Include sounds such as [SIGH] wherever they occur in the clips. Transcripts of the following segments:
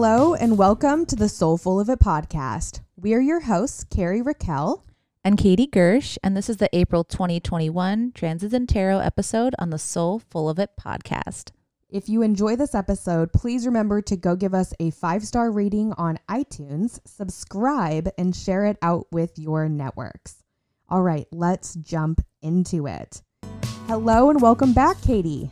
Hello and welcome to the Soul Full of It podcast. We are your hosts, Carrie Raquel. and Katie Gersh, and this is the April 2021 Transits and Tarot episode on the Soul Full of It podcast. If you enjoy this episode, please remember to go give us a five star rating on iTunes, subscribe, and share it out with your networks. All right, let's jump into it. Hello and welcome back, Katie.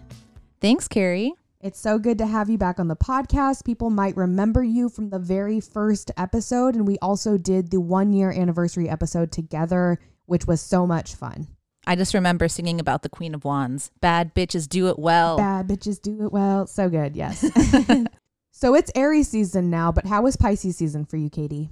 Thanks, Carrie. It's so good to have you back on the podcast. People might remember you from the very first episode, and we also did the one year anniversary episode together, which was so much fun. I just remember singing about the Queen of Wands. Bad bitches do it well. Bad bitches do it well. So good, yes. [LAUGHS] [LAUGHS] so it's Aries season now, but how was Pisces season for you, Katie?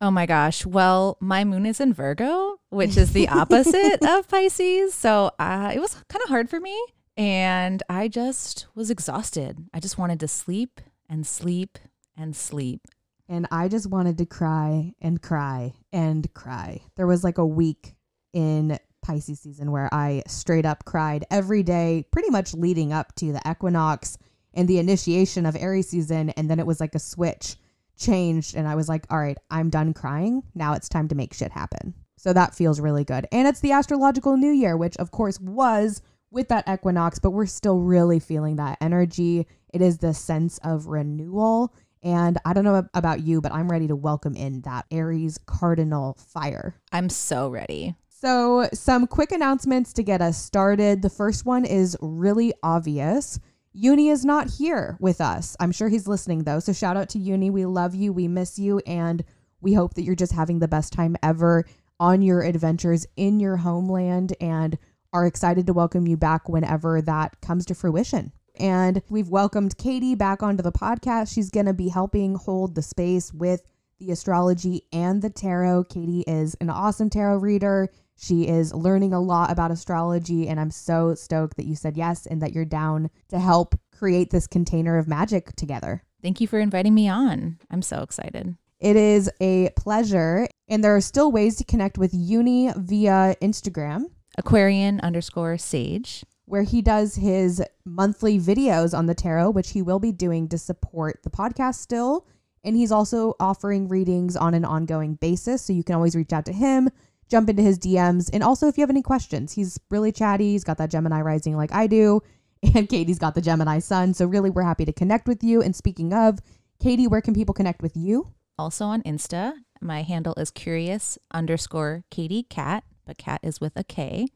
Oh my gosh. Well, my moon is in Virgo, which is the [LAUGHS] opposite of Pisces. So uh, it was kind of hard for me. And I just was exhausted. I just wanted to sleep and sleep and sleep. And I just wanted to cry and cry and cry. There was like a week in Pisces season where I straight up cried every day, pretty much leading up to the equinox and the initiation of Aries season. And then it was like a switch changed. And I was like, all right, I'm done crying. Now it's time to make shit happen. So that feels really good. And it's the astrological new year, which of course was with that equinox, but we're still really feeling that energy. It is the sense of renewal. And I don't know about you, but I'm ready to welcome in that Aries cardinal fire. I'm so ready. So, some quick announcements to get us started. The first one is really obvious. Uni is not here with us. I'm sure he's listening though. So, shout out to Uni. We love you. We miss you. And we hope that you're just having the best time ever on your adventures in your homeland and are excited to welcome you back whenever that comes to fruition. And we've welcomed Katie back onto the podcast. She's going to be helping hold the space with the astrology and the tarot. Katie is an awesome tarot reader. She is learning a lot about astrology, and I'm so stoked that you said yes and that you're down to help create this container of magic together. Thank you for inviting me on. I'm so excited. It is a pleasure, and there are still ways to connect with Uni via Instagram. Aquarian underscore sage. where he does his monthly videos on the tarot, which he will be doing to support the podcast still. And he's also offering readings on an ongoing basis. So you can always reach out to him, jump into his DMs. And also, if you have any questions, he's really chatty. He's got that Gemini rising like I do. [LAUGHS] And Katie's got the Gemini sun. So, really, we're happy to connect with you. And speaking of, Katie, where can people connect with you? Also on Insta. My handle is curious underscore Katie Cat, but cat is with a K.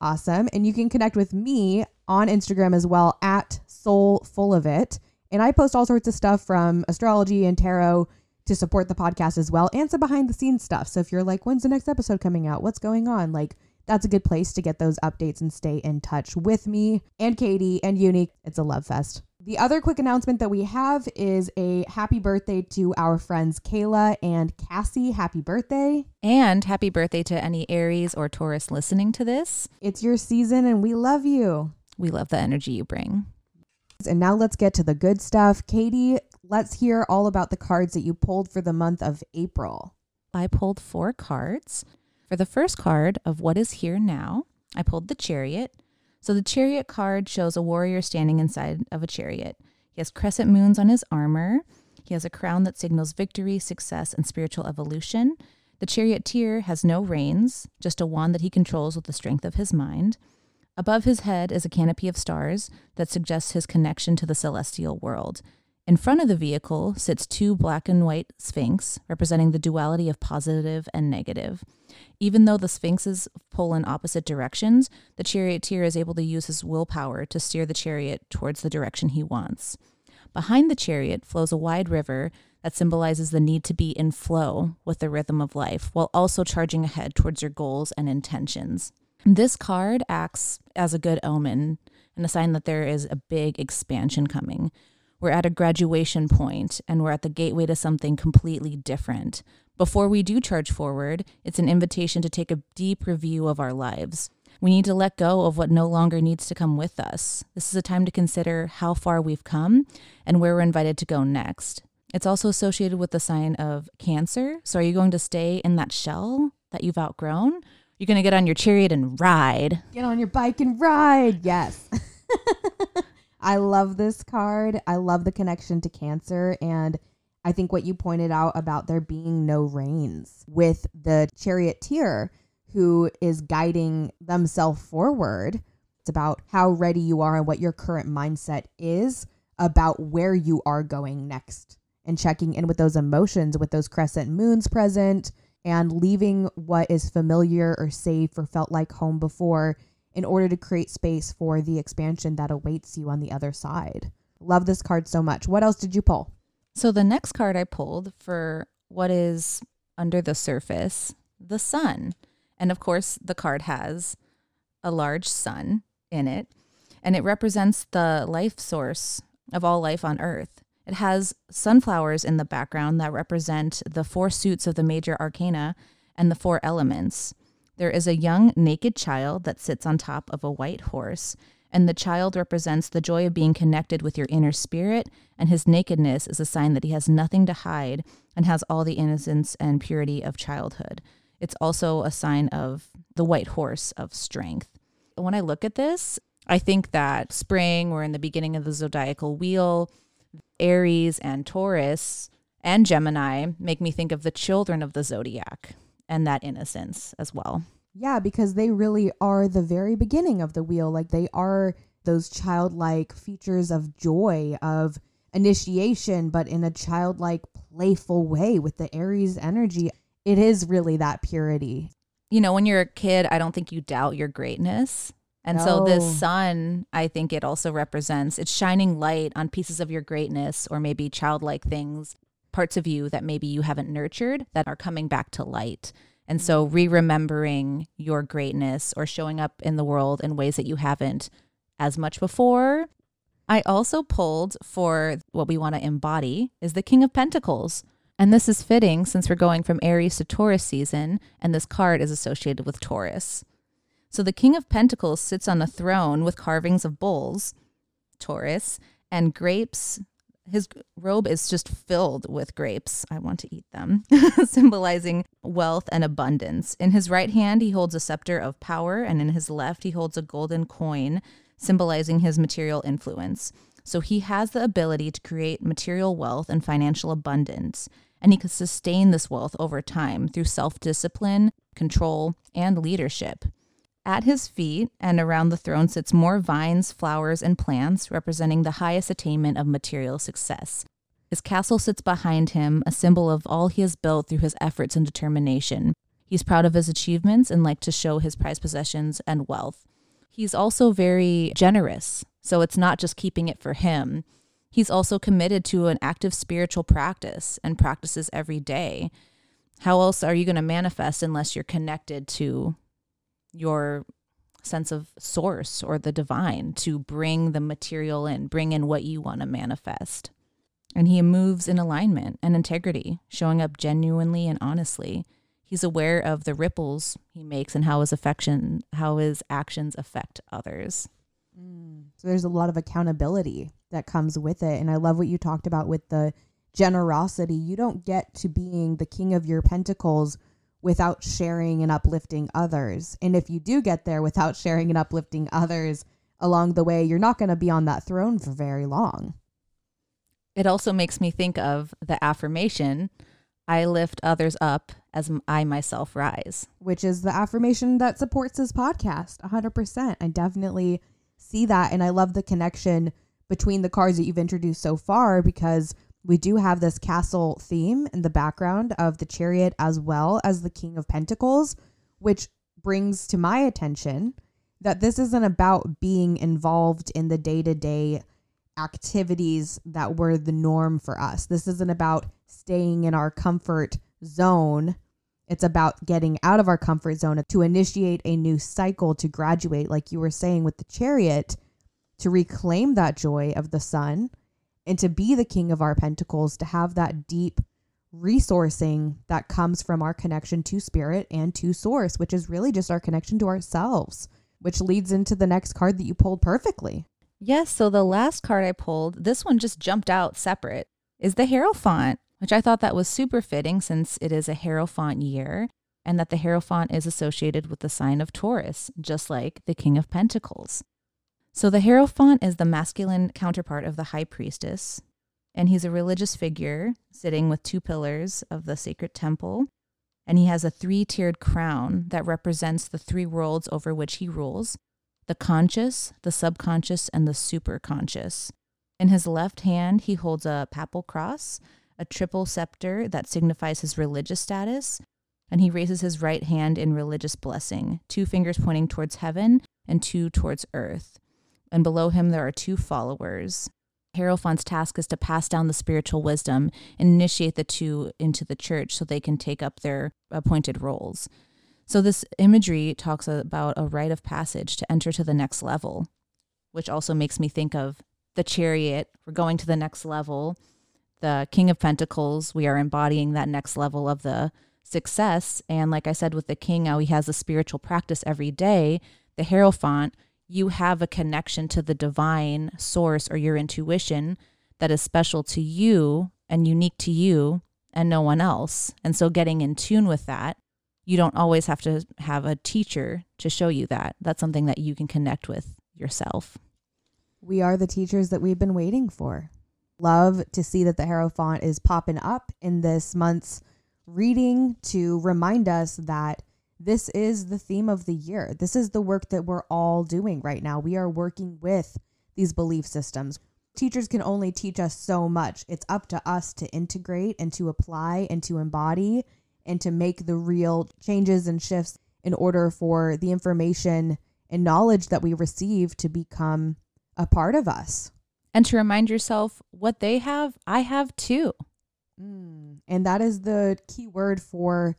Awesome. And you can connect with me on Instagram as well at Soul Full of It. And I post all sorts of stuff from astrology and tarot to support the podcast as well and some behind the scenes stuff. So if you're like, when's the next episode coming out? What's going on? Like, that's a good place to get those updates and stay in touch with me and Katie and Unique. It's a love fest. The other quick announcement that we have is a happy birthday to our friends Kayla and Cassie. Happy birthday. And happy birthday to any Aries or Taurus listening to this. It's your season and we love you. We love the energy you bring. And now let's get to the good stuff. Katie, let's hear all about the cards that you pulled for the month of April. I pulled four cards. For the first card of What is Here Now, I pulled the Chariot. So the Chariot card shows a warrior standing inside of a chariot. He has crescent moons on his armor. He has a crown that signals victory, success, and spiritual evolution. The charioteer has no reins, just a wand that he controls with the strength of his mind. Above his head is a canopy of stars that suggests his connection to the celestial world. In front of the vehicle sits two black and white sphinx, representing the duality of positive and negative. Even though the sphinxes pull in opposite directions, the charioteer is able to use his willpower to steer the chariot towards the direction he wants. Behind the chariot flows a wide river that symbolizes the need to be in flow with the rhythm of life while also charging ahead towards your goals and intentions. This card acts as a good omen and a sign that there is a big expansion coming. We're at a graduation point and we're at the gateway to something completely different. Before we do charge forward, it's an invitation to take a deep review of our lives. We need to let go of what no longer needs to come with us. This is a time to consider how far we've come and where we're invited to go next. It's also associated with the sign of Cancer. So, are you going to stay in that shell that you've outgrown? You're going to get on your chariot and ride. Get on your bike and ride. Yes. [LAUGHS] I love this card. I love the connection to Cancer. And I think what you pointed out about there being no reins with the charioteer who is guiding themselves forward. It's about how ready you are and what your current mindset is about where you are going next and checking in with those emotions, with those crescent moons present, and leaving what is familiar or safe or felt like home before in order to create space for the expansion that awaits you on the other side. Love this card so much. What else did you pull? So the next card I pulled for what is under the surface, the sun. And of course, the card has a large sun in it, and it represents the life source of all life on earth. It has sunflowers in the background that represent the four suits of the major arcana and the four elements. There is a young naked child that sits on top of a white horse, and the child represents the joy of being connected with your inner spirit, and his nakedness is a sign that he has nothing to hide and has all the innocence and purity of childhood. It's also a sign of the white horse of strength. When I look at this, I think that spring, we're in the beginning of the zodiacal wheel. Aries and Taurus and Gemini make me think of the children of the zodiac and that innocence as well. Yeah, because they really are the very beginning of the wheel. Like they are those childlike features of joy, of initiation, but in a childlike, playful way with the Aries energy. It is really that purity. You know, when you're a kid, I don't think you doubt your greatness. And no. so this sun, I think it also represents it's shining light on pieces of your greatness or maybe childlike things, parts of you that maybe you haven't nurtured that are coming back to light. And so mm. re remembering your greatness or showing up in the world in ways that you haven't as much before. I also pulled for what we want to embody is the King of Pentacles. And this is fitting since we're going from Aries to Taurus season, and this card is associated with Taurus. So the King of Pentacles sits on a throne with carvings of bulls, Taurus, and grapes. His robe is just filled with grapes. I want to eat them, [LAUGHS] symbolizing wealth and abundance. In his right hand, he holds a scepter of power, and in his left, he holds a golden coin, symbolizing his material influence. So he has the ability to create material wealth and financial abundance, and he can sustain this wealth over time through self discipline, control, and leadership. At his feet and around the throne sits more vines, flowers, and plants, representing the highest attainment of material success. His castle sits behind him, a symbol of all he has built through his efforts and determination. He's proud of his achievements and like to show his prized possessions and wealth. He's also very generous, so it's not just keeping it for him. He's also committed to an active spiritual practice and practices every day. How else are you going to manifest unless you're connected to your sense of source or the divine to bring the material in, bring in what you want to manifest. And he moves in alignment and integrity, showing up genuinely and honestly. He's aware of the ripples he makes and how his affection, how his actions affect others. Mm. So there's a lot of accountability that comes with it. And I love what you talked about with the generosity. You don't get to being the king of your pentacles without sharing and uplifting others. And if you do get there without sharing and uplifting others along the way, you're not going to be on that throne for very long. It also makes me think of the affirmation I lift others up as I myself rise, which is the affirmation that supports this podcast 100%. I definitely see that. And I love the connection between the cards that you've introduced so far because we do have this castle theme in the background of the chariot as well as the King of Pentacles, which brings to my attention that this isn't about being involved in the day to day activities that were the norm for us. This isn't about staying in our comfort zone. It's about getting out of our comfort zone to initiate a new cycle, to graduate, like you were saying with the chariot, to reclaim that joy of the sun and to be the king of our pentacles, to have that deep resourcing that comes from our connection to spirit and to source, which is really just our connection to ourselves, which leads into the next card that you pulled perfectly. Yes. So the last card I pulled, this one just jumped out separate, is the Hierophant, which I thought that was super fitting since it is a Hierophant year and that the Hierophant is associated with the sign of Taurus, just like the King of Pentacles. So the Hierophant is the masculine counterpart of the High Priestess. And he's a religious figure sitting with two pillars of the sacred temple. And he has a three tiered crown that represents the three worlds over which he rules the conscious, the subconscious, and the superconscious. In his left hand, he holds a papal cross, a triple scepter that signifies his religious status, and he raises his right hand in religious blessing, two fingers pointing towards heaven and two towards earth. And below him, there are two followers. Hierophant's task is to pass down the spiritual wisdom and initiate the two into the church so they can take up their appointed roles. So, this imagery talks about a rite of passage to enter to the next level, which also makes me think of the chariot. We're going to the next level. The King of Pentacles, we are embodying that next level of the success. And like I said, with the king, how he has a spiritual practice every day, the Hierophant, you have a connection to the divine source or your intuition that is special to you and unique to you and no one else. And so getting in tune with that, you don't always have to have a teacher to show you that. That's something that you can connect with yourself. We are the teachers that we've been waiting for. Love to see that the Hierophant is popping up in this month's reading to remind us that this is the theme of the year. This is the work that we're all doing right now. We are working with these belief systems. Teachers can only teach us so much. It's up to us to integrate and to apply and to embody and to make the real changes and shifts in order for the information and knowledge that we receive to become a part of us. And to remind yourself what they have, I have too. Mm. And that is the key word for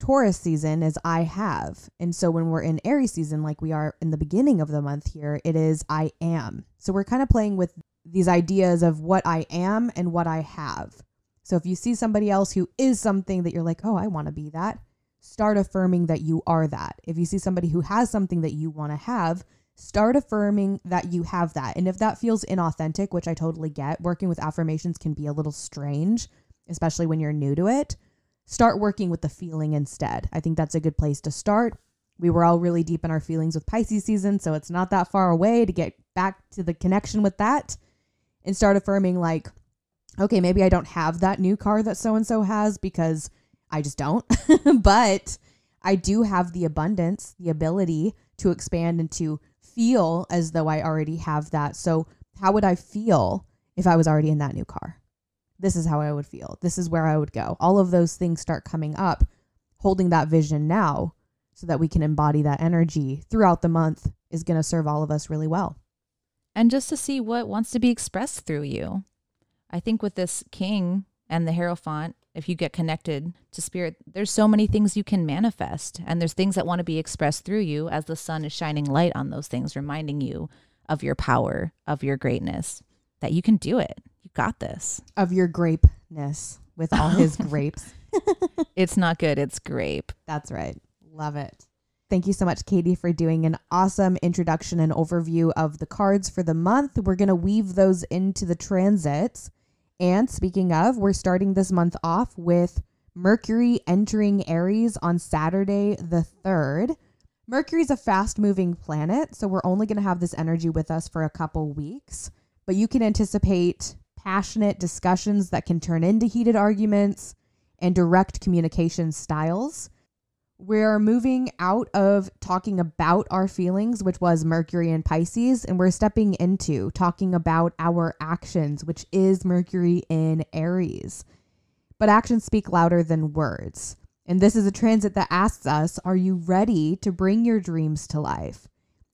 Taurus season is I have. And so when we're in Aries season, like we are in the beginning of the month here, it is I am. So we're kind of playing with these ideas of what I am and what I have. So if you see somebody else who is something that you're like, oh, I want to be that, start affirming that you are that. If you see somebody who has something that you want to have, start affirming that you have that. And if that feels inauthentic, which I totally get, working with affirmations can be a little strange, especially when you're new to it start working with the feeling instead. I think that's a good place to start. We were all really deep in our feelings with Pisces season, so it's not that far away to get back to the connection with that and start affirming, like, okay, maybe I don't have that new car that so and so has because I just don't, [LAUGHS] but I do have the abundance, the ability to expand and to feel as though I already have that. So, how would I feel if I was already in that new car? This is how I would feel. This is where I would go. All of those things start coming up, holding that vision now so that we can embody that energy throughout the month is going to serve all of us really well. And just to see what wants to be expressed through you. I think with this king and the Hierophant, if you get connected to spirit, there's so many things you can manifest. And there's things that want to be expressed through you as the sun is shining light on those things, reminding you of your power, of your greatness, that you can do it. You got this. Of your grapeness with all his [LAUGHS] grapes. [LAUGHS] it's not good, it's grape. That's right. Love it. Thank you so much, Katie, for doing an awesome introduction and overview of the cards for the month. We're going to weave those into the transits. And speaking of, we're starting this month off with Mercury entering Aries on Saturday the 3rd. Mercury is a fast moving planet, so we're only going to have this energy with us for a couple weeks, but you can anticipate passionate discussions that can turn into heated arguments, and direct communication styles. We're moving out of talking about our feelings, which was Mercury and Pisces, and we're stepping into talking about our actions, which is Mercury in Aries. But actions speak louder than words. And this is a transit that asks us Are you ready to bring your dreams to life?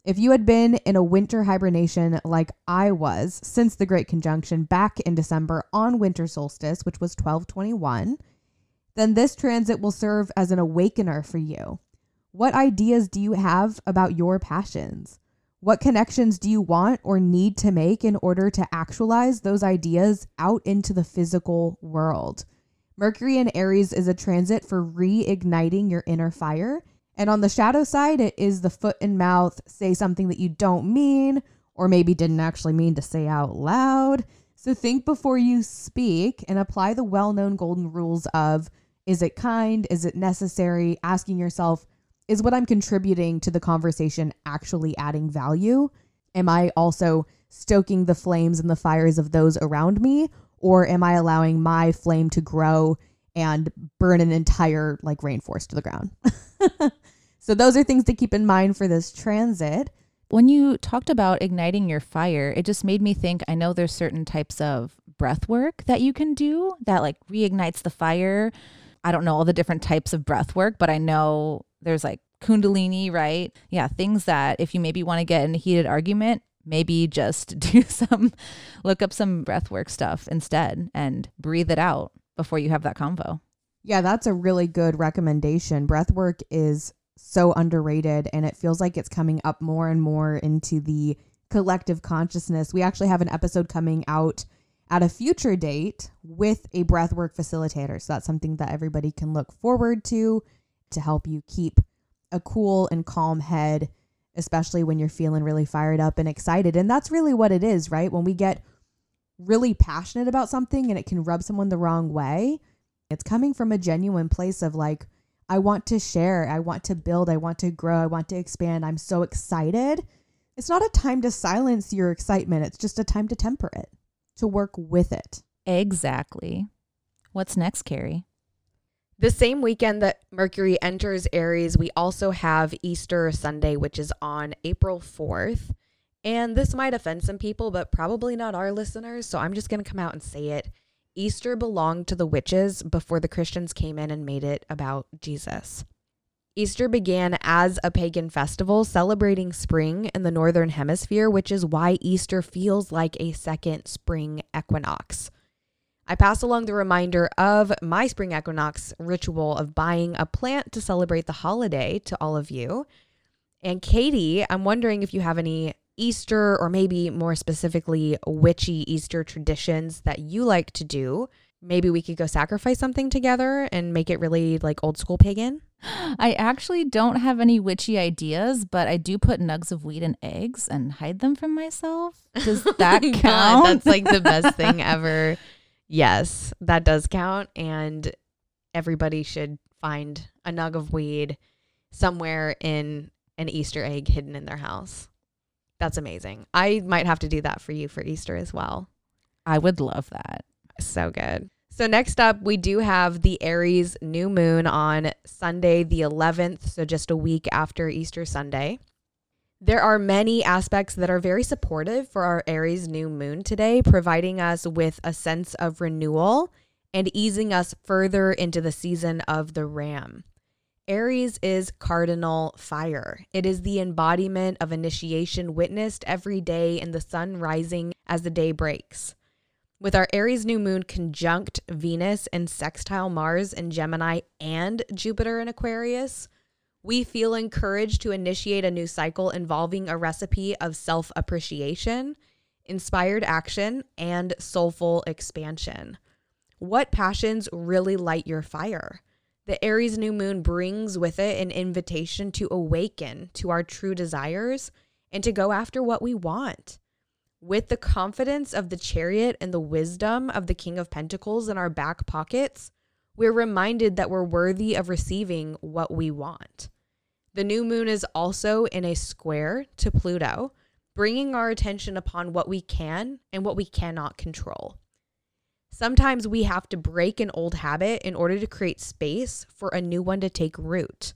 If you had been in a winter hibernation like I was since the Great Conjunction back in December on winter solstice, which was 1221, then this transit will serve as an awakener for you. What ideas do you have about your passions? What connections do you want or need to make in order to actualize those ideas out into the physical world? Mercury in Aries is a transit for reigniting your inner fire and on the shadow side, it is the foot and mouth, say something that you don't mean, or maybe didn't actually mean to say out loud. So think before you speak and apply the well known golden rules of is it kind? Is it necessary? Asking yourself, is what I'm contributing to the conversation actually adding value? Am I also stoking the flames and the fires of those around me? or am I allowing my flame to grow and burn an entire like rainforest to the ground? [LAUGHS] so those are things to keep in mind for this transit. When you talked about igniting your fire, it just made me think I know there's certain types of breath work that you can do that like reignites the fire. I don't know all the different types of breath work, but I know there's like kundalini, right? Yeah, things that if you maybe want to get in a heated argument, maybe just [LAUGHS] do some look up some breath work stuff instead and breathe it out before you have that convo. Yeah, that's a really good recommendation. Breath work is so underrated and it feels like it's coming up more and more into the collective consciousness. We actually have an episode coming out at a future date with a breathwork facilitator. So that's something that everybody can look forward to to help you keep a cool and calm head, especially when you're feeling really fired up and excited. And that's really what it is, right? When we get really passionate about something and it can rub someone the wrong way, it's coming from a genuine place of like, I want to share, I want to build, I want to grow, I want to expand. I'm so excited. It's not a time to silence your excitement, it's just a time to temper it, to work with it. Exactly. What's next, Carrie? The same weekend that Mercury enters Aries, we also have Easter Sunday, which is on April 4th. And this might offend some people, but probably not our listeners. So I'm just going to come out and say it. Easter belonged to the witches before the Christians came in and made it about Jesus. Easter began as a pagan festival celebrating spring in the northern hemisphere, which is why Easter feels like a second spring equinox. I pass along the reminder of my spring equinox ritual of buying a plant to celebrate the holiday to all of you. And Katie, I'm wondering if you have any Easter or maybe more specifically witchy Easter traditions that you like to do. Maybe we could go sacrifice something together and make it really like old school pagan. [GASPS] I actually don't have any witchy ideas, but I do put nugs of wheat in eggs and hide them from myself. Does [LAUGHS] that count? God, that's like the best thing [LAUGHS] ever. Yes, that does count. And everybody should find a nug of weed somewhere in an Easter egg hidden in their house. That's amazing. I might have to do that for you for Easter as well. I would love that. So good. So, next up, we do have the Aries new moon on Sunday, the 11th. So, just a week after Easter Sunday. There are many aspects that are very supportive for our Aries new moon today, providing us with a sense of renewal and easing us further into the season of the Ram. Aries is cardinal fire. It is the embodiment of initiation witnessed every day in the sun rising as the day breaks. With our Aries new moon conjunct Venus and sextile Mars in Gemini and Jupiter in Aquarius, we feel encouraged to initiate a new cycle involving a recipe of self appreciation, inspired action, and soulful expansion. What passions really light your fire? The Aries new moon brings with it an invitation to awaken to our true desires and to go after what we want. With the confidence of the chariot and the wisdom of the King of Pentacles in our back pockets, we're reminded that we're worthy of receiving what we want. The new moon is also in a square to Pluto, bringing our attention upon what we can and what we cannot control. Sometimes we have to break an old habit in order to create space for a new one to take root.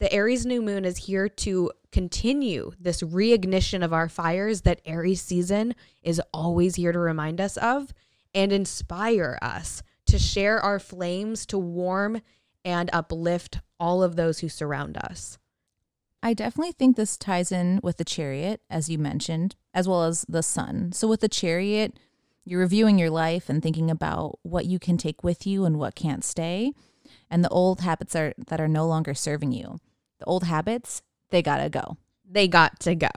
The Aries new moon is here to continue this reignition of our fires that Aries season is always here to remind us of and inspire us to share our flames to warm and uplift all of those who surround us. I definitely think this ties in with the chariot, as you mentioned, as well as the sun. So, with the chariot, you're reviewing your life and thinking about what you can take with you and what can't stay. And the old habits are that are no longer serving you. The old habits, they gotta go. They got to go.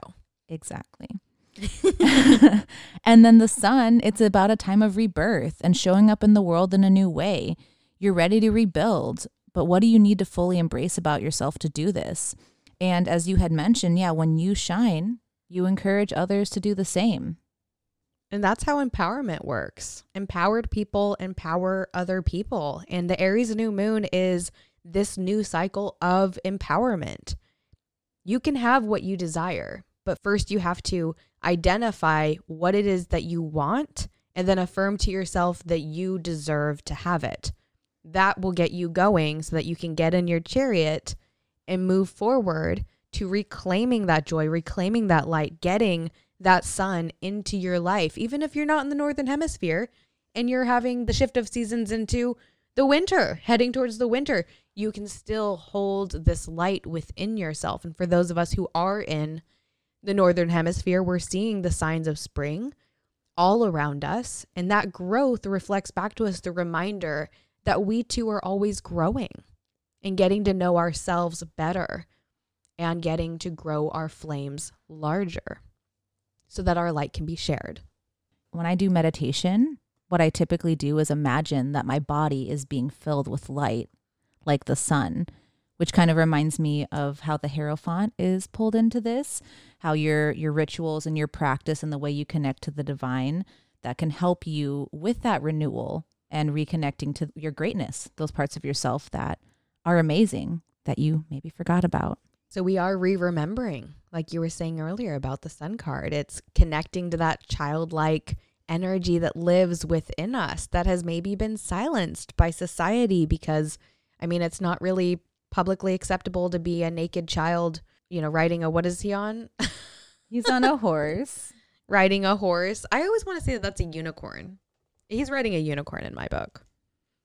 Exactly. [LAUGHS] [LAUGHS] and then the sun, it's about a time of rebirth and showing up in the world in a new way. You're ready to rebuild, but what do you need to fully embrace about yourself to do this? And as you had mentioned, yeah, when you shine, you encourage others to do the same. And that's how empowerment works. Empowered people empower other people. And the Aries new moon is this new cycle of empowerment. You can have what you desire, but first you have to identify what it is that you want and then affirm to yourself that you deserve to have it. That will get you going so that you can get in your chariot and move forward to reclaiming that joy, reclaiming that light, getting that sun into your life. Even if you're not in the northern hemisphere and you're having the shift of seasons into the winter, heading towards the winter, you can still hold this light within yourself. And for those of us who are in the northern hemisphere, we're seeing the signs of spring all around us. And that growth reflects back to us the reminder that we too are always growing and getting to know ourselves better and getting to grow our flames larger so that our light can be shared. When I do meditation, what I typically do is imagine that my body is being filled with light, like the sun, which kind of reminds me of how the Hierophant is pulled into this, how your your rituals and your practice and the way you connect to the divine that can help you with that renewal and reconnecting to your greatness, those parts of yourself that are amazing that you maybe forgot about. So we are re remembering, like you were saying earlier about the sun card. It's connecting to that childlike energy that lives within us that has maybe been silenced by society because, I mean, it's not really publicly acceptable to be a naked child, you know, riding a, what is he on? [LAUGHS] He's on a horse. riding a horse. I always want to say that that's a unicorn. He's riding a unicorn in my book.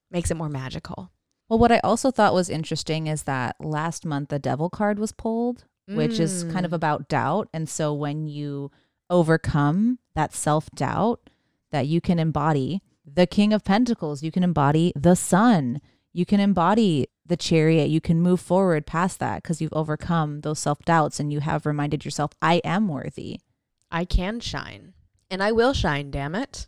Makes it more magical. Well, what I also thought was interesting is that last month the devil card was pulled, which is kind of Mm. about doubt. And so when you overcome that self doubt, that you can embody the King of Pentacles, you can embody the sun, you can embody the chariot, you can move forward past that because you've overcome those self doubts and you have reminded yourself, I am worthy. I can shine. And I will shine, damn it.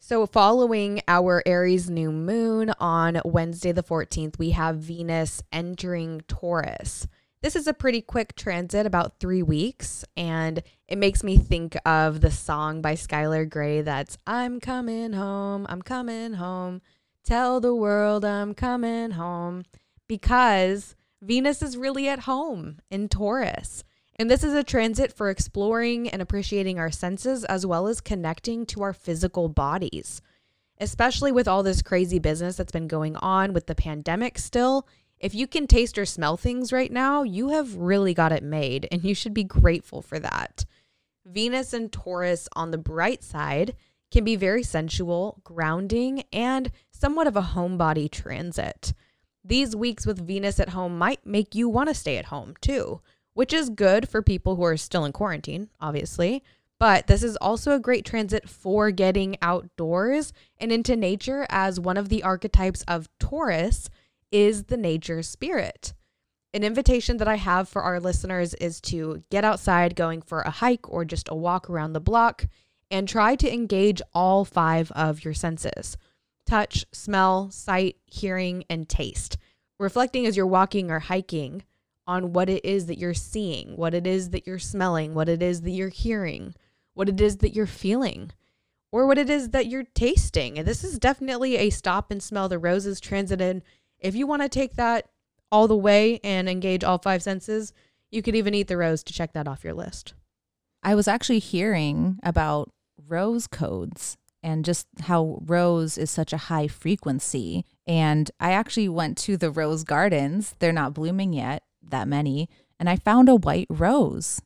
So, following our Aries new moon on Wednesday, the 14th, we have Venus entering Taurus. This is a pretty quick transit, about three weeks, and it makes me think of the song by Skylar Grey that's I'm coming home, I'm coming home, tell the world I'm coming home, because Venus is really at home in Taurus. And this is a transit for exploring and appreciating our senses as well as connecting to our physical bodies. Especially with all this crazy business that's been going on with the pandemic still, if you can taste or smell things right now, you have really got it made and you should be grateful for that. Venus and Taurus on the bright side can be very sensual, grounding, and somewhat of a homebody transit. These weeks with Venus at home might make you want to stay at home too which is good for people who are still in quarantine, obviously. But this is also a great transit for getting outdoors and into nature, as one of the archetypes of Taurus is the nature spirit. An invitation that I have for our listeners is to get outside going for a hike or just a walk around the block and try to engage all five of your senses touch, smell, sight, hearing, and taste. Reflecting as you're walking or hiking on what it is that you're seeing, what it is that you're smelling, what it is that you're hearing, what it is that you're feeling, or what it is that you're tasting. And this is definitely a stop and smell the roses transit. If you want to take that all the way and engage all five senses, you could even eat the rose to check that off your list. I was actually hearing about rose codes and just how rose is such a high frequency. And I actually went to the rose gardens. They're not blooming yet, that many. And I found a white rose.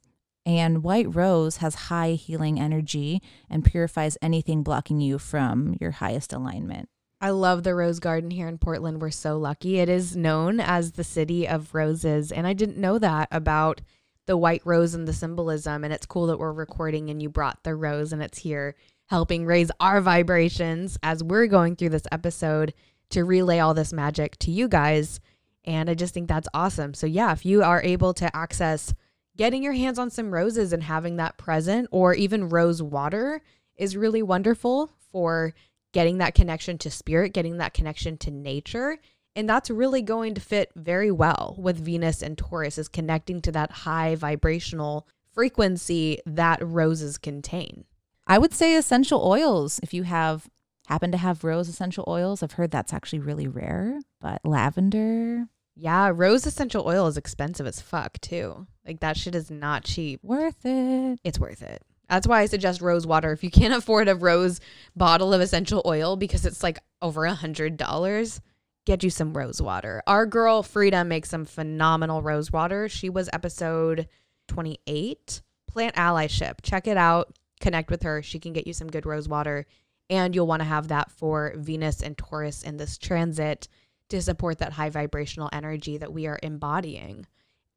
And white rose has high healing energy and purifies anything blocking you from your highest alignment. I love the Rose Garden here in Portland. We're so lucky. It is known as the city of roses. And I didn't know that about the white rose and the symbolism. And it's cool that we're recording and you brought the rose and it's here helping raise our vibrations as we're going through this episode to relay all this magic to you guys. And I just think that's awesome. So, yeah, if you are able to access getting your hands on some roses and having that present, or even rose water, is really wonderful for getting that connection to spirit, getting that connection to nature. And that's really going to fit very well with Venus and Taurus, is connecting to that high vibrational frequency that roses contain. I would say essential oils. If you have happen to have rose essential oils, I've heard that's actually really rare, but lavender, Yeah, rose essential oil is expensive as fuck, too. Like that shit is not cheap. worth it. It's worth it. That's why I suggest rose water. If you can't [LAUGHS] afford a rose bottle of essential oil because it's like over a hundred dollars, get you some rose water. Our girl Frida makes some phenomenal rose water. She was episode 28, Plant Allyship. Check it out. Connect with her. She can get you some good rose water. And you'll want to have that for Venus and Taurus in this transit to support that high vibrational energy that we are embodying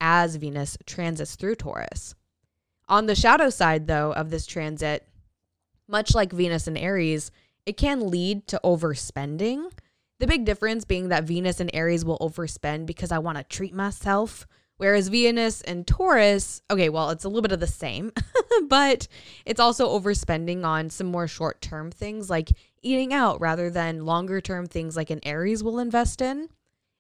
as Venus transits through Taurus. On the shadow side, though, of this transit, much like Venus and Aries, it can lead to overspending. The big difference being that Venus and Aries will overspend because I want to treat myself, whereas Venus and Taurus, okay, well, it's a little bit of the same, [LAUGHS] but it's also overspending on some more short term things like eating out rather than longer term things like an Aries will invest in.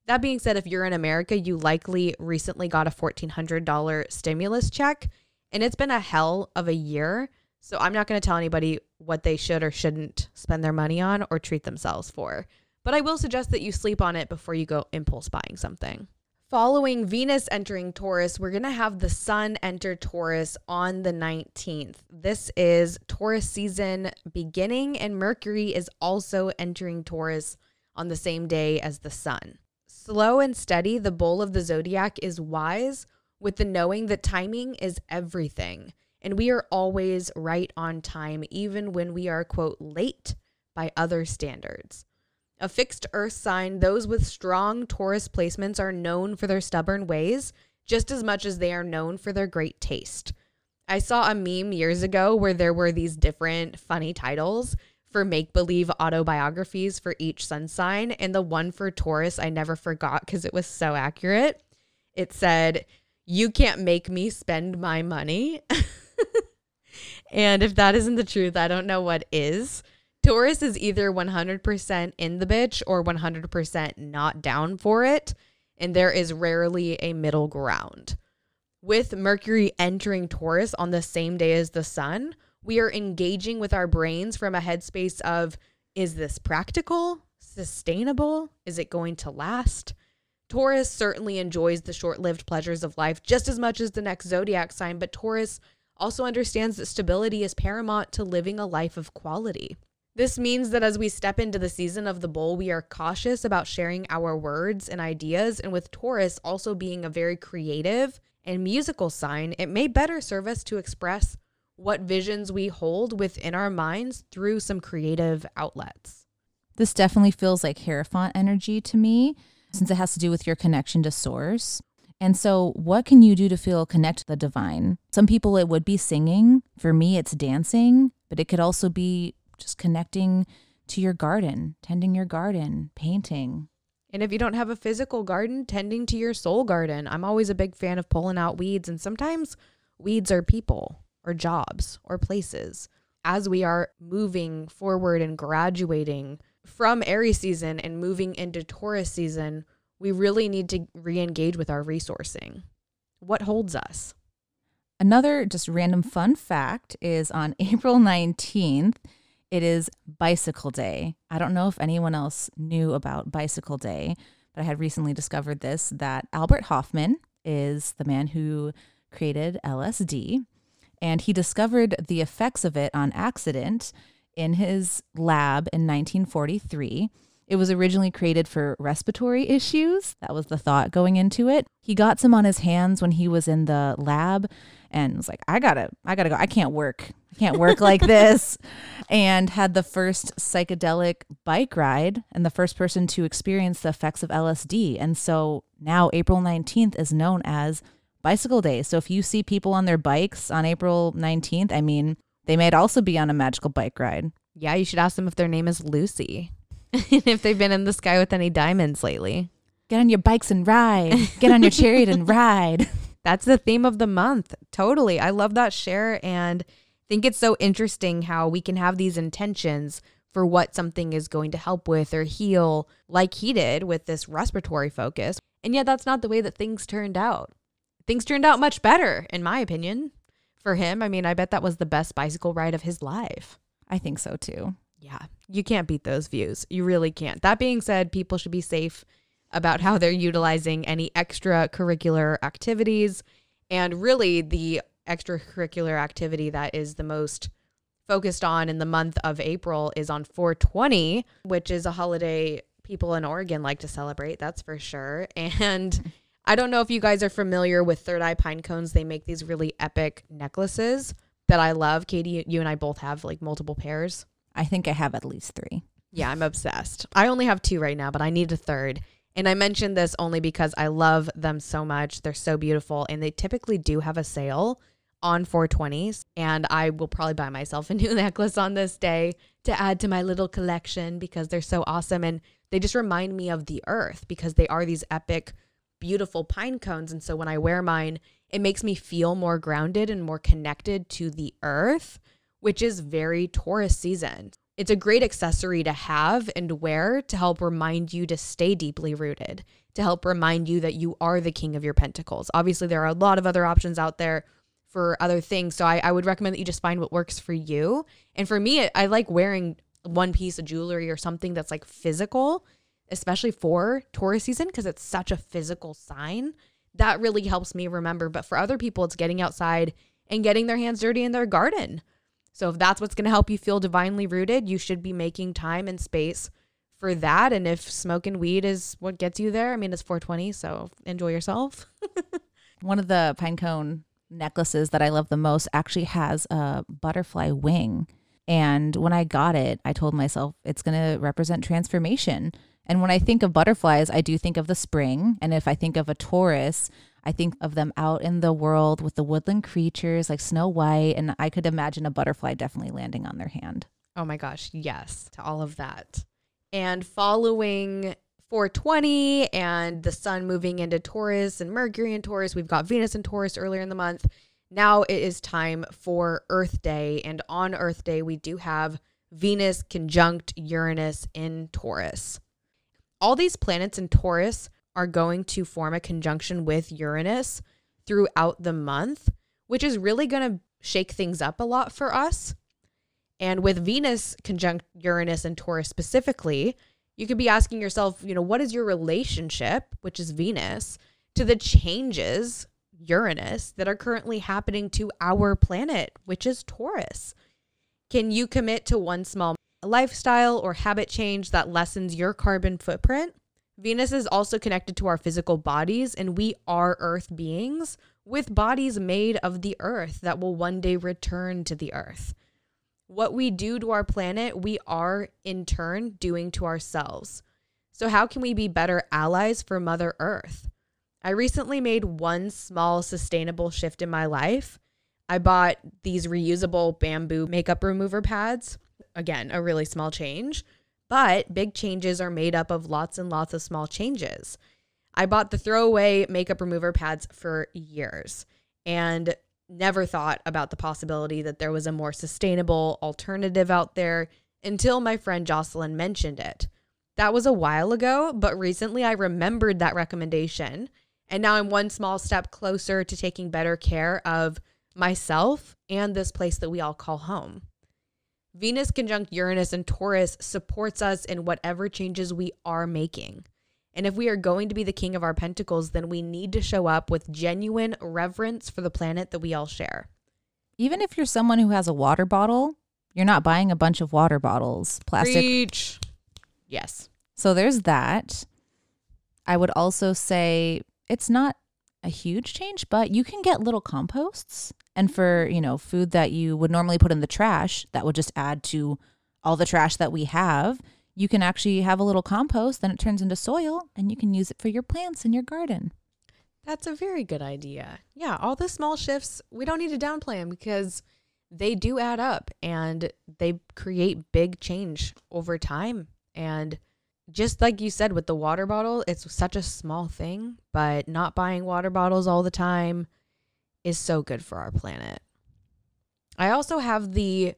That being said, if you're in America, you likely recently got a $1,400 stimulus check and it's been a hell of a year. So I'm not going to tell anybody what they should or shouldn't spend their money on or treat themselves for. But I will suggest that you sleep on it before you go impulse buying something. Following Venus entering Taurus, we're going to have the Sun enter Taurus on the 19th. This is Taurus season beginning, and Mercury is also entering Taurus on the same day as the Sun. Slow and steady, the bowl of the zodiac is wise, with the knowing that timing is everything. And we are always right on time, even when we are, quote, late by other standards. A fixed earth sign, those with strong Taurus placements are known for their stubborn ways just as much as they are known for their great taste. I saw a meme years ago where there were these different funny titles for make believe autobiographies for each sun sign. And the one for Taurus, I never forgot because it was so accurate. It said, you can't make me spend my money. [LAUGHS] and if that isn't the truth, I don't know what is. Taurus is either 100% in the bitch or 100% not down for it. And there is rarely a middle ground. With Mercury entering Taurus on the same day as the sun, we are engaging with our brains from a headspace of is this practical? Sustainable? Is it going to last? Taurus certainly enjoys the short lived pleasures of life just as much as the next zodiac sign, but Taurus also understands that stability is paramount to living a life of quality. This means that as we step into the season of the bull, we are cautious about sharing our words and ideas. And with Taurus also being a very creative and musical sign, it may better serve us to express what visions we hold within our minds through some creative outlets. This definitely feels like Hierophant energy to me since it has to do with your connection to source. And so, what can you do to feel connect to the divine? Some people it would be singing. For me, it's dancing, but it could also be just connecting to your garden, tending your garden, painting. And if you don't have a physical garden, tending to your soul garden. I'm always a big fan of pulling out weeds, and sometimes weeds are people or jobs or places. As we are moving forward and graduating from Aries season and moving into Taurus season, we really need to re engage with our resourcing. What holds us? Another just random fun fact is on [LAUGHS] April 19th, it is Bicycle Day. I don't know if anyone else knew about Bicycle Day, but I had recently discovered this that Albert Hofmann is the man who created LSD, and he discovered the effects of it on accident in his lab in 1943. It was originally created for respiratory issues. That was the thought going into it. He got some on his hands when he was in the lab and was like, I gotta, I gotta go. I can't work. I can't work like [LAUGHS] this. And had the first psychedelic bike ride and the first person to experience the effects of LSD. And so now April 19th is known as Bicycle Day. So if you see people on their bikes on April 19th, I mean, they might also be on a magical bike ride. Yeah, you should ask them if their name is Lucy. [LAUGHS] if they've been in the sky with any diamonds lately. Get on your bikes and ride. Get on your [LAUGHS] chariot and ride. That's the theme of the month. Totally. I love that share and think it's so interesting how we can have these intentions for what something is going to help with or heal, like he did with this respiratory focus. And yet, that's not the way that things turned out. Things turned out much better, in my opinion, for him. I mean, I bet that was the best bicycle ride of his life. I think so too. Yeah, you can't beat those views. You really can't. That being said, people should be safe about how they're utilizing any extracurricular activities. And really, the extracurricular activity that is the most focused on in the month of April is on 420, which is a holiday people in Oregon like to celebrate, that's for sure. And [LAUGHS] I don't know if you guys are familiar with Third Eye Pine Cones. They make these really epic necklaces that I love. Katie, you and I both have like multiple pairs. I think I have at least three. Yeah, I'm obsessed. I only have two right now, but I need a third. And I mentioned this only because I love them so much. They're so beautiful. And they typically do have a sale on 420s. And I will probably buy myself a [LAUGHS] new necklace on this day to add to my little collection because they're so awesome. And they just remind me of the earth because they are these epic beautiful pine cones. And so when I wear mine, it makes me feel more grounded and more connected to the earth, which is very Taurus season. It's a great accessory to have and wear to help remind you to stay deeply rooted, to help remind you that you are the king of your pentacles. Obviously, there are a lot of other options out there for other things. So I, I would recommend that you just find what works for you. And for me, I like wearing one piece of jewelry or something that's like physical especially for Taurus season because it's such a physical sign. That really helps me remember. But for other people, it's getting outside and getting their hands dirty in their garden. So if that's what's going to help you feel divinely rooted, you should be making time and space for that. And if smoking weed is what gets you there, I mean, it's 420, so enjoy yourself. [LAUGHS] One of the pine cone necklaces that I love the most actually has a butterfly wing. And when I got it, I told myself it's going to represent transformation. And when I think of butterflies, I do think of the spring. And if I think of a Taurus, I think of them out in the world with the woodland creatures like Snow White. And I could imagine a butterfly definitely landing on their hand. Oh my gosh, yes, to all of that. And following 420 and the sun moving into Taurus and Mercury in Taurus, we've got Venus in Taurus earlier in the month. Now it is time for Earth Day. And on Earth Day, we do have Venus conjunct Uranus in Taurus all these planets in Taurus are going to form a conjunction with Uranus throughout the month, which is really going to shake things up a lot for us. And with Venus conjunct Uranus and Taurus specifically, you could be asking yourself, you know, what is your relationship, which is Venus, to the changes, Uranus, that are currently happening to our planet, which is Taurus? Can you commit to one small lifestyle or habit change that lessens your carbon footprint. Venus is also connected to our physical bodies, and we are earth beings with bodies made of the earth that will one day return to the earth. What we do to our planet, we are in turn doing to ourselves. So, how can we be better allies for Mother Earth? I recently made one small sustainable shift in my life. I bought these reusable bamboo makeup remover pads again, a really small change, but big changes are made up of lots and lots of small changes. I bought the throwaway makeup remover pads for years and never thought about the possibility that there was a more sustainable alternative out there until my friend Jocelyn mentioned it. That was a while ago, but recently I remembered that recommendation. And now I'm one small step closer to taking better care of myself and this place that we all call home. Venus conjunct Uranus and Taurus supports us in whatever changes we are making. And if we are going to be the king of our pentacles, then we need to show up with genuine reverence for the planet that we all share. Even if you're someone who has a water bottle, you're not buying a bunch of water bottles, plastic. Preach. Yes. So there's that. I would also say it's not a huge change, but you can get little composts. And for, you know, food that you would normally put in the trash, that would just add to all the trash that we have. You can actually have a little compost, then it turns into soil and you can use it for your plants in your garden. That's a very good idea. Yeah, all the small shifts, we don't need to downplay them because they do add up and they create big change over time. And just like you said with the water bottle, it's such a small thing, but not buying water bottles all the time is so good for our planet. I also have the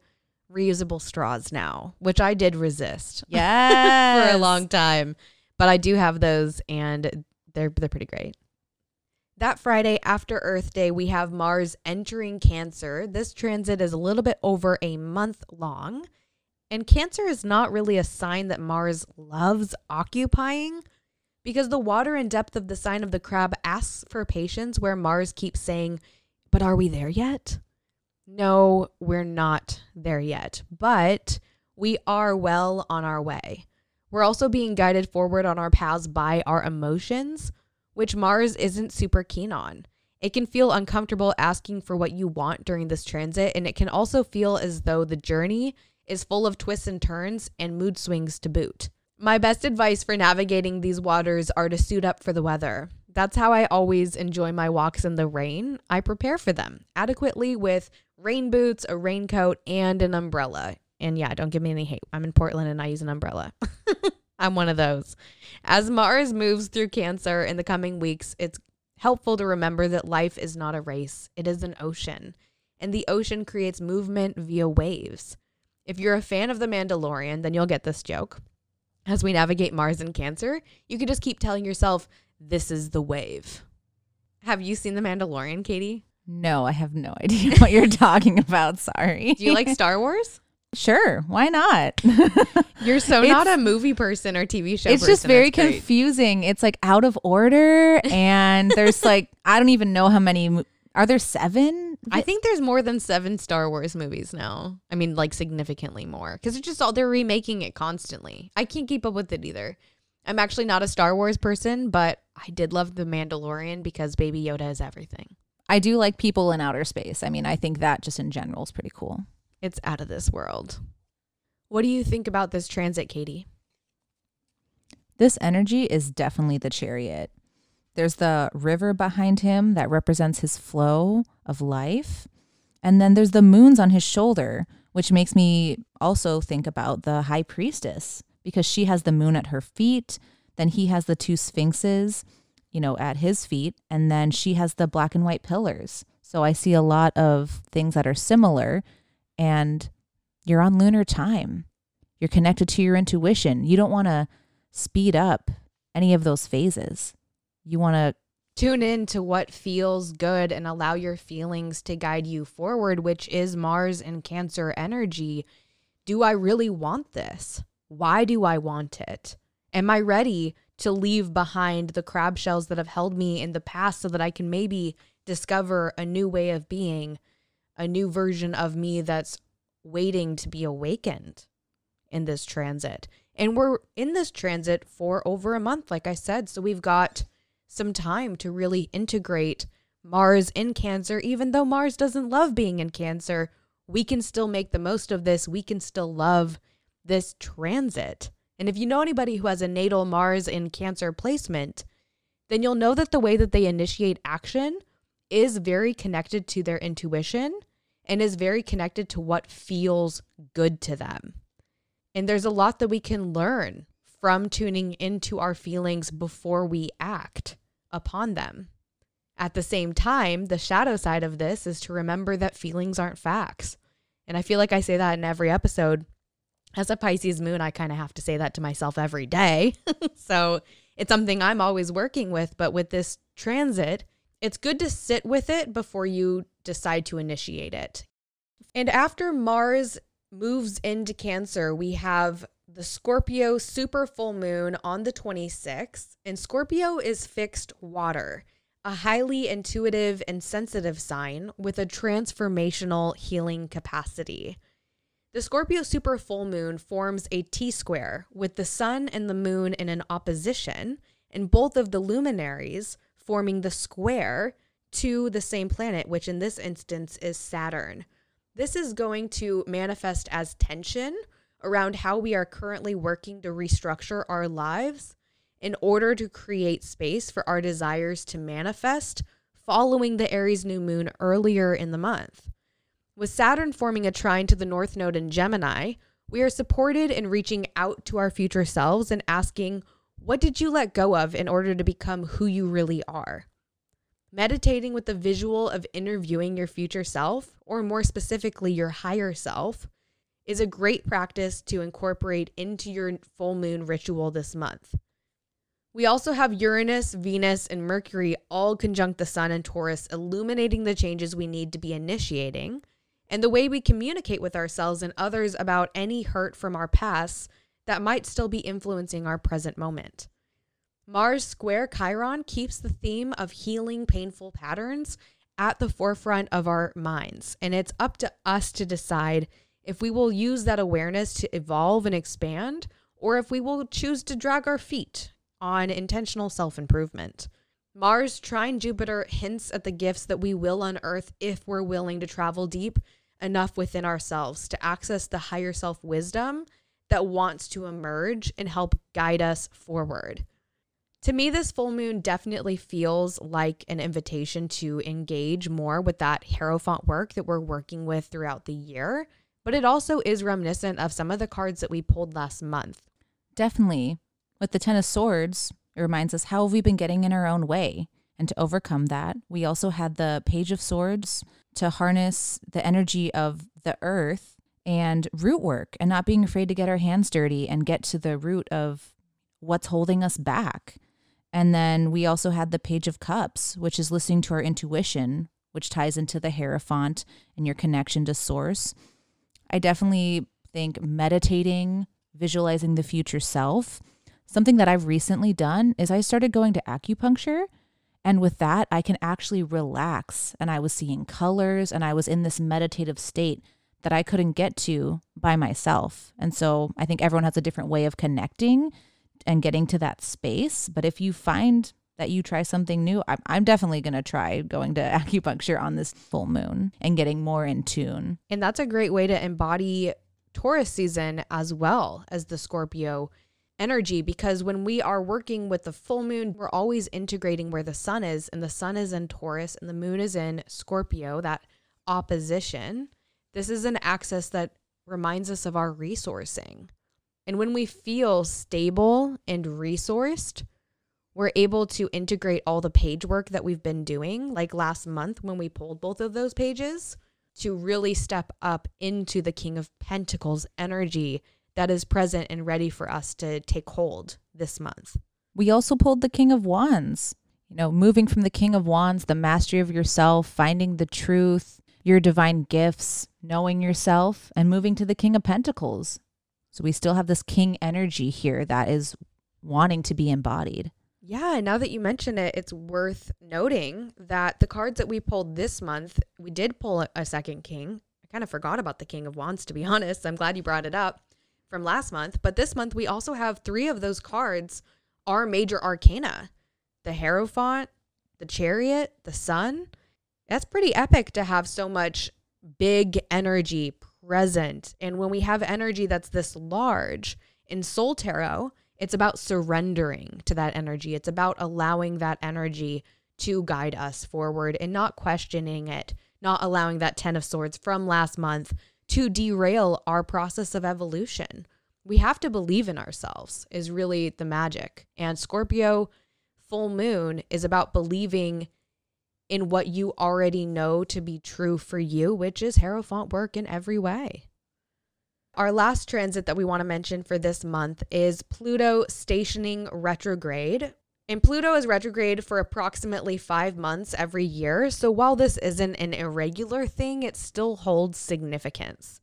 reusable straws now, which I did resist. Yeah. [LAUGHS] for a long time, but I do have those and they're they're pretty great. That Friday after Earth Day, we have Mars entering Cancer. This transit is a little bit over a month long. And Cancer is not really a sign that Mars loves occupying because the water and depth of the sign of the crab asks for patience, where Mars keeps saying, But are we there yet? No, we're not there yet, but we are well on our way. We're also being guided forward on our paths by our emotions, which Mars isn't super keen on. It can feel uncomfortable asking for what you want during this transit, and it can also feel as though the journey is full of twists and turns and mood swings to boot. My best advice for navigating these waters are to suit up for the weather. That's how I always enjoy my walks in the rain. I prepare for them adequately with rain boots, a raincoat, and an umbrella. And yeah, don't give me any hate. I'm in Portland and I use an umbrella. [LAUGHS] I'm one of those. As Mars moves through Cancer in the coming weeks, it's helpful to remember that life is not a race, it is an ocean. And the ocean creates movement via waves. If you're a fan of The Mandalorian, then you'll get this joke. As we navigate Mars and Cancer, you can just keep telling yourself, this is the wave. Have you seen The Mandalorian, Katie? No, I have no idea what you're talking about. Sorry. Do you like Star Wars? [LAUGHS] Sure, why not? [LAUGHS] You're so It's- not a movie person or TV show it's just person. very That's great. confusing. It's like out of order, [LAUGHS] and there's like I don't even know how many. Are there seven? I think there's more than seven Star Wars movies now. I mean, like significantly more because it's just all they're remaking it constantly. I can't keep up with it either. I'm actually not a Star Wars person, but I did love The Mandalorian because Baby Yoda is everything. I do like people in outer space. I mean, I think that just in general is pretty cool. It's out of this world. What do you think about this transit, Katie? This energy is definitely the chariot. There's the river behind him that represents his flow of life. And then there's the moons on his shoulder, which makes me also think about the high priestess because she has the moon at her feet. Then he has the two sphinxes, you know, at his feet. And then she has the black and white pillars. So I see a lot of things that are similar. And you're on lunar time. You're connected to your intuition. You don't want to speed up any of those phases. You want to Tune in to what feels good and allow your feelings to guide you forward, which is Mars and Cancer energy. Do I really want this? Why do I want it? Am I ready to leave behind the crab shells that have held me in the past so that I can maybe discover a new way of being, a new version of me that's waiting to be awakened in this transit? And we're in this transit for over a month, like I said. So we've got some time to really integrate Mars in Cancer. Even though Mars doesn't love being in Cancer, we can still make the most of this. We can still love this transit. And if you know anybody who has a natal Mars in Cancer placement, then you'll know that the way that they initiate action is very connected to their intuition and is very connected to what feels good to them. And there's a lot that we can learn from tuning into our feelings before we act upon them. At the same time, the shadow side of this is to remember that feelings aren't facts. And I feel like I say that in every episode. As a Pisces moon, I kind of have to say that to myself every day. [LAUGHS] so it's something I'm always working with. But with this transit, it's good to sit with it before you decide to initiate it. And after Mars moves into Cancer, we have the Scorpio super full moon on the 26th. And Scorpio is fixed water, a highly intuitive and sensitive sign with a transformational healing capacity. The Scorpio super full moon forms a T square with the sun and the moon in an opposition, and both of the luminaries forming the square to the same planet, which in this instance is Saturn. This is going to manifest as tension around how we are currently working to restructure our lives in order to create space for our desires to manifest following the Aries new moon earlier in the month. With Saturn forming a trine to the North Node in Gemini, we are supported in reaching out to our future selves and asking, What did you let go of in order to become who you really are? Meditating with the visual of interviewing your future self, or more specifically, your higher self, is a great practice to incorporate into your full moon ritual this month. We also have Uranus, Venus, and Mercury all conjunct the Sun and Taurus, illuminating the changes we need to be initiating and the way we communicate with ourselves and others about any hurt from our past that might still be influencing our present moment. Mars square Chiron keeps the theme of healing painful patterns at the forefront of our minds. And it's up to us to decide if we will use that awareness to evolve and expand, or if we will choose to drag our feet on intentional self improvement. Mars trine Jupiter hints at the gifts that we will unearth if we're willing to travel deep enough within ourselves to access the higher self wisdom that wants to emerge and help guide us forward. To me, this full moon definitely feels like an invitation to engage more with that Hierophant work that we're working with throughout the year, but it also is reminiscent of some of the cards that we pulled last month. Definitely. With the Ten of Swords, it reminds us how have we been getting in our own way? And to overcome that, we also had the Page of Swords to harness the energy of the earth and root work and not being afraid to get our hands dirty and get to the root of what's holding us back. And then we also had the Page of Cups, which is listening to our intuition, which ties into the Hierophant and your connection to Source. I definitely think meditating, visualizing the future self, something that I've recently done is I started going to acupuncture. And with that, I can actually relax. And I was seeing colors and I was in this meditative state that I couldn't get to by myself. And so I think everyone has a different way of connecting and getting to that space. But if you find that you try something new, I'm, definitely going to try going to [LAUGHS] acupuncture on this full moon and getting more in tune. And that's a great way to embody Taurus season as well as the Scorpio energy because when we are working with the full moon, we're always integrating where the sun is, and the sun is in Taurus and the moon is in Scorpio, that opposition. This is an axis that reminds us of our resourcing. And when we feel stable and resourced, we're able to integrate all the page work that we've been doing, like last month when we pulled both of those pages, to really step up into the King of Pentacles energy that is present and ready for us to take hold this month. We also pulled the King of Wands. You know, moving from the King of Wands, the mastery of yourself, finding the truth, your divine gifts, knowing yourself, and moving to the King of Pentacles, so we still have this king energy here that is wanting to be embodied. Yeah, And now that you mention it, it's worth noting that the cards that we pulled this month, we did pull a second king. I kind of forgot about the King of Wands, to be [LAUGHS] honest. I'm glad you brought it up from last month. But this month, we also have three of those cards are major arcana the Hierophant, the Chariot, the Sun. That's pretty epic to have so much big energy present. And when we have energy that's this large in Soul Tarot, it's about surrendering to that energy. It's about allowing that energy to guide us forward and not questioning it, not allowing that 10 of swords from last month to derail our process of evolution. We have to believe in ourselves, is really the magic. And Scorpio full moon is about believing in what you already know to be true for you, which is Hierophant work in every way. Our last transit that we want to mention for this month is Pluto stationing retrograde. And Pluto is retrograde for approximately five months every year. So while this isn't an irregular thing, it still holds significance.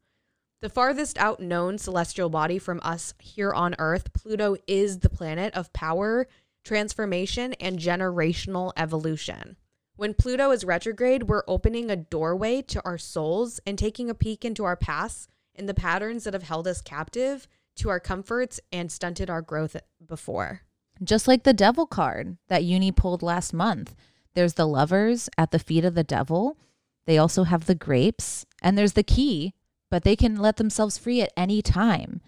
The farthest out known celestial body from us here on Earth, Pluto is the planet of power, transformation, and generational evolution. When Pluto is retrograde, we're opening a doorway to our souls and taking a peek into our past and the patterns that have held us captive to our comforts and stunted our growth before. Just like the devil card that Uni pulled last month, there's the lovers at the feet of the devil. They also have the grapes, and there's the key, but they can let themselves free at any time.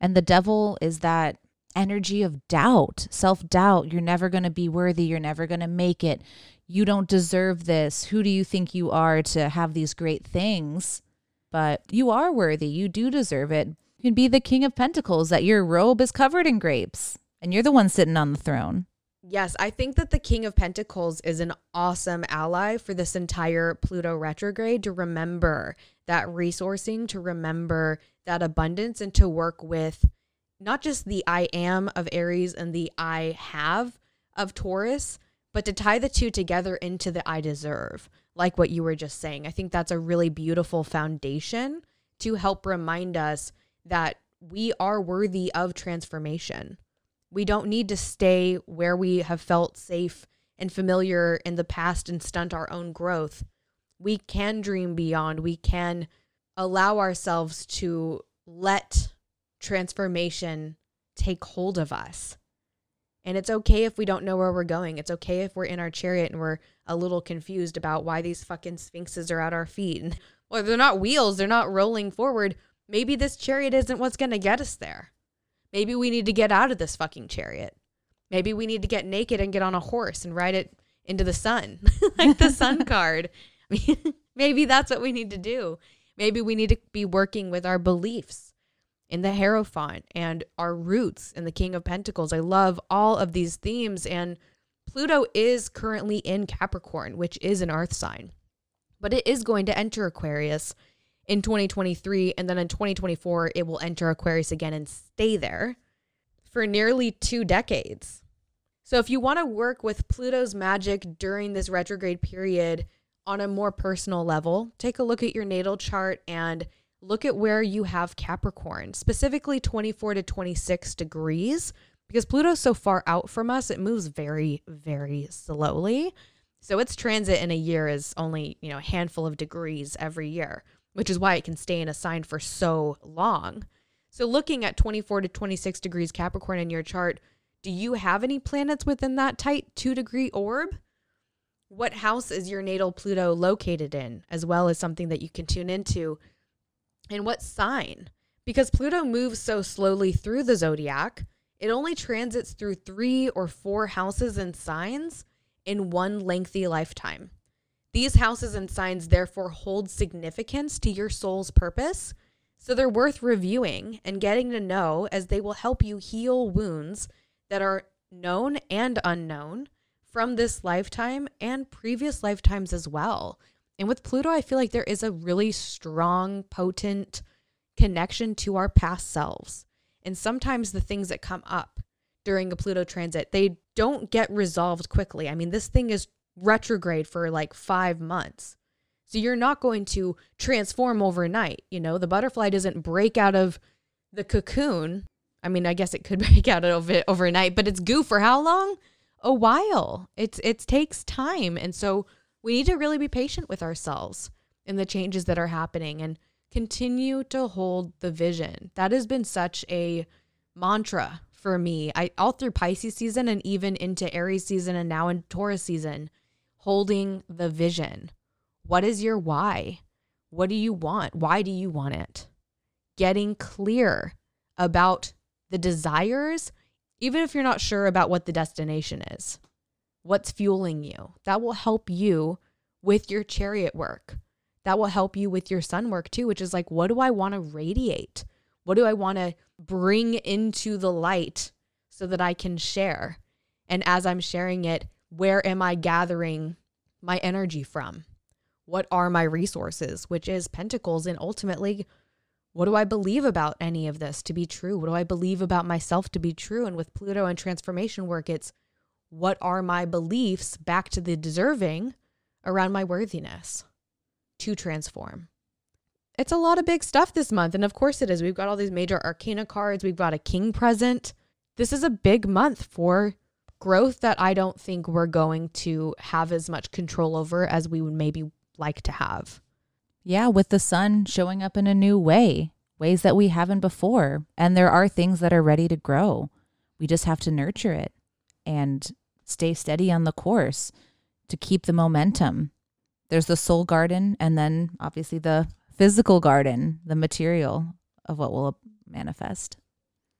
And the devil is that energy of doubt, self doubt. You're never going to be worthy. You're never going to make it you don't deserve this. Who do you think you are to have these great things? But you are worthy. You do deserve it. You can be the king of pentacles, that your robe is covered in grapes and you're the one sitting on the throne. Yes, I think that the King of Pentacles is an awesome ally for this entire Pluto retrograde to remember that resourcing, to remember that abundance, and to work with not just the I am of Aries and the I have of Taurus, but to tie the two together into the I deserve, like what you were just saying, I think that's a really beautiful foundation to help remind us that we are worthy of transformation. We don't need to stay where we have felt safe and familiar in the past and stunt our own growth. We can dream beyond. We can allow ourselves to let transformation take hold of us. And it's okay if we don't know where we're going. It's okay if we're in our chariot and we're a little confused about why these fucking sphinxes are at our feet. And [LAUGHS] well, they're not wheels, they're not rolling forward. Maybe this chariot isn't what's going to get us there. Maybe we need to get out of this fucking chariot. Maybe we need to get naked and get on a horse and ride it into the sun, [LAUGHS] like the sun [LAUGHS] card. [LAUGHS] Maybe that's what we need to do. Maybe we need to be working with our beliefs in the Hierophant and our roots in the King of Pentacles. I love all of these themes. And Pluto is currently in Capricorn, which is an earth sign, but it is going to enter Aquarius in 2023. And then in 2024, it will enter Aquarius again and stay there for nearly two decades. So if you want to work with Pluto's magic during this retrograde period on a more personal level, take a look at your natal chart and look at where you have Capricorn, specifically 24 to 26 degrees, because Pluto's so far out from us, it moves very, very slowly. So its transit in a year is only, you know, a handful of degrees every year, which is why it can stay in a sign for so long. So looking at 24 to 26 degrees Capricorn in your chart, do you have any planets within that tight 2 degree orb? What house is your natal Pluto located in, as well as something that you can tune into? And what sign? Because Pluto moves so slowly through the zodiac, it only transits through three or four houses and signs in one lengthy lifetime. These houses and signs therefore hold significance to your soul's purpose, so they're worth reviewing and getting to know as they will help you heal wounds that are known and unknown from this lifetime and previous lifetimes as well. And with Pluto, I feel like there is a really strong, potent connection to our past selves. And sometimes the things that come up during a Pluto transit, they don't get resolved quickly. I mean, this thing is retrograde for like five months. So you're not going to transform overnight. You know, the butterfly doesn't break out of the cocoon. I mean, I guess it could [LAUGHS] break out of it overnight, but it's goo for how long? A while. It's it takes time. And so we need to really be patient with ourselves in the changes that are happening and continue to hold the vision. That has been such a mantra for me. I all through Pisces season and even into Aries season and now in Taurus season, holding the vision. What is your why? What do you want? Why do you want it? Getting clear about the desires, even if you're not sure about what the destination is. What's fueling you? That will help you with your chariot work. That will help you with your sun work too, which is like, what do I want to radiate? What do I want to bring into the light so that I can share? And as I'm sharing it, where am I gathering my energy from? What are my resources, which is pentacles? And ultimately, what do I believe about any of this to be true? What do I believe about myself to be true? And with Pluto and transformation work, it's what are my beliefs back to the deserving around my worthiness to transform? It's a lot of big stuff this month. And of course it is. We've got all these major arcana cards, we've got a king present. This is a big month for growth that I don't think we're going to have as much control over as we would maybe like to have. Yeah, with the sun showing up in a new way, ways that we haven't before. And there are things that are ready to grow. We just have to nurture it and stay steady on the course to keep the momentum. There's the soul garden, and then obviously the physical garden, the material of what will manifest.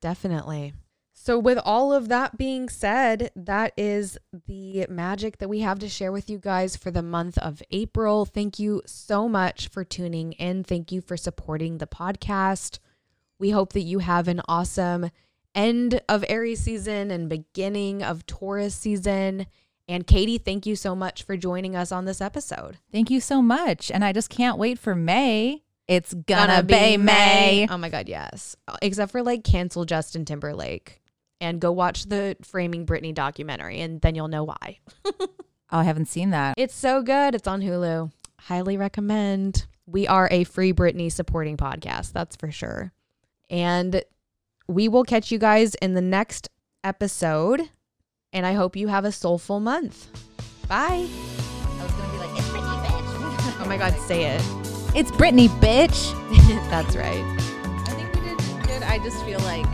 Definitely. So, with all of that being said, that is the magic that we have to share with you guys for the month of April. Thank you so much for tuning in. Thank you for supporting the podcast. We hope that you have an awesome end of Aries season and beginning of Taurus season. And Katie, thank you so much for joining us on this episode. Thank you so much. And I just can't wait for May. It's gonna, gonna be, May. May. Oh my God, yes. Except for like cancel Justin Timberlake and go watch the Framing Britney documentary, and then you'll know why. [LAUGHS] oh, I haven't seen that. It's so good. It's on Hulu. Highly recommend. We are a free Britney supporting podcast, that's for sure. And we will catch you guys in the next episode. And I hope you have a soulful month. Bye. I was gonna be like, it's Britney, bitch. [LAUGHS] Oh my God, say it. It's Britney, bitch. [LAUGHS] That's right. I think we did good. I just feel like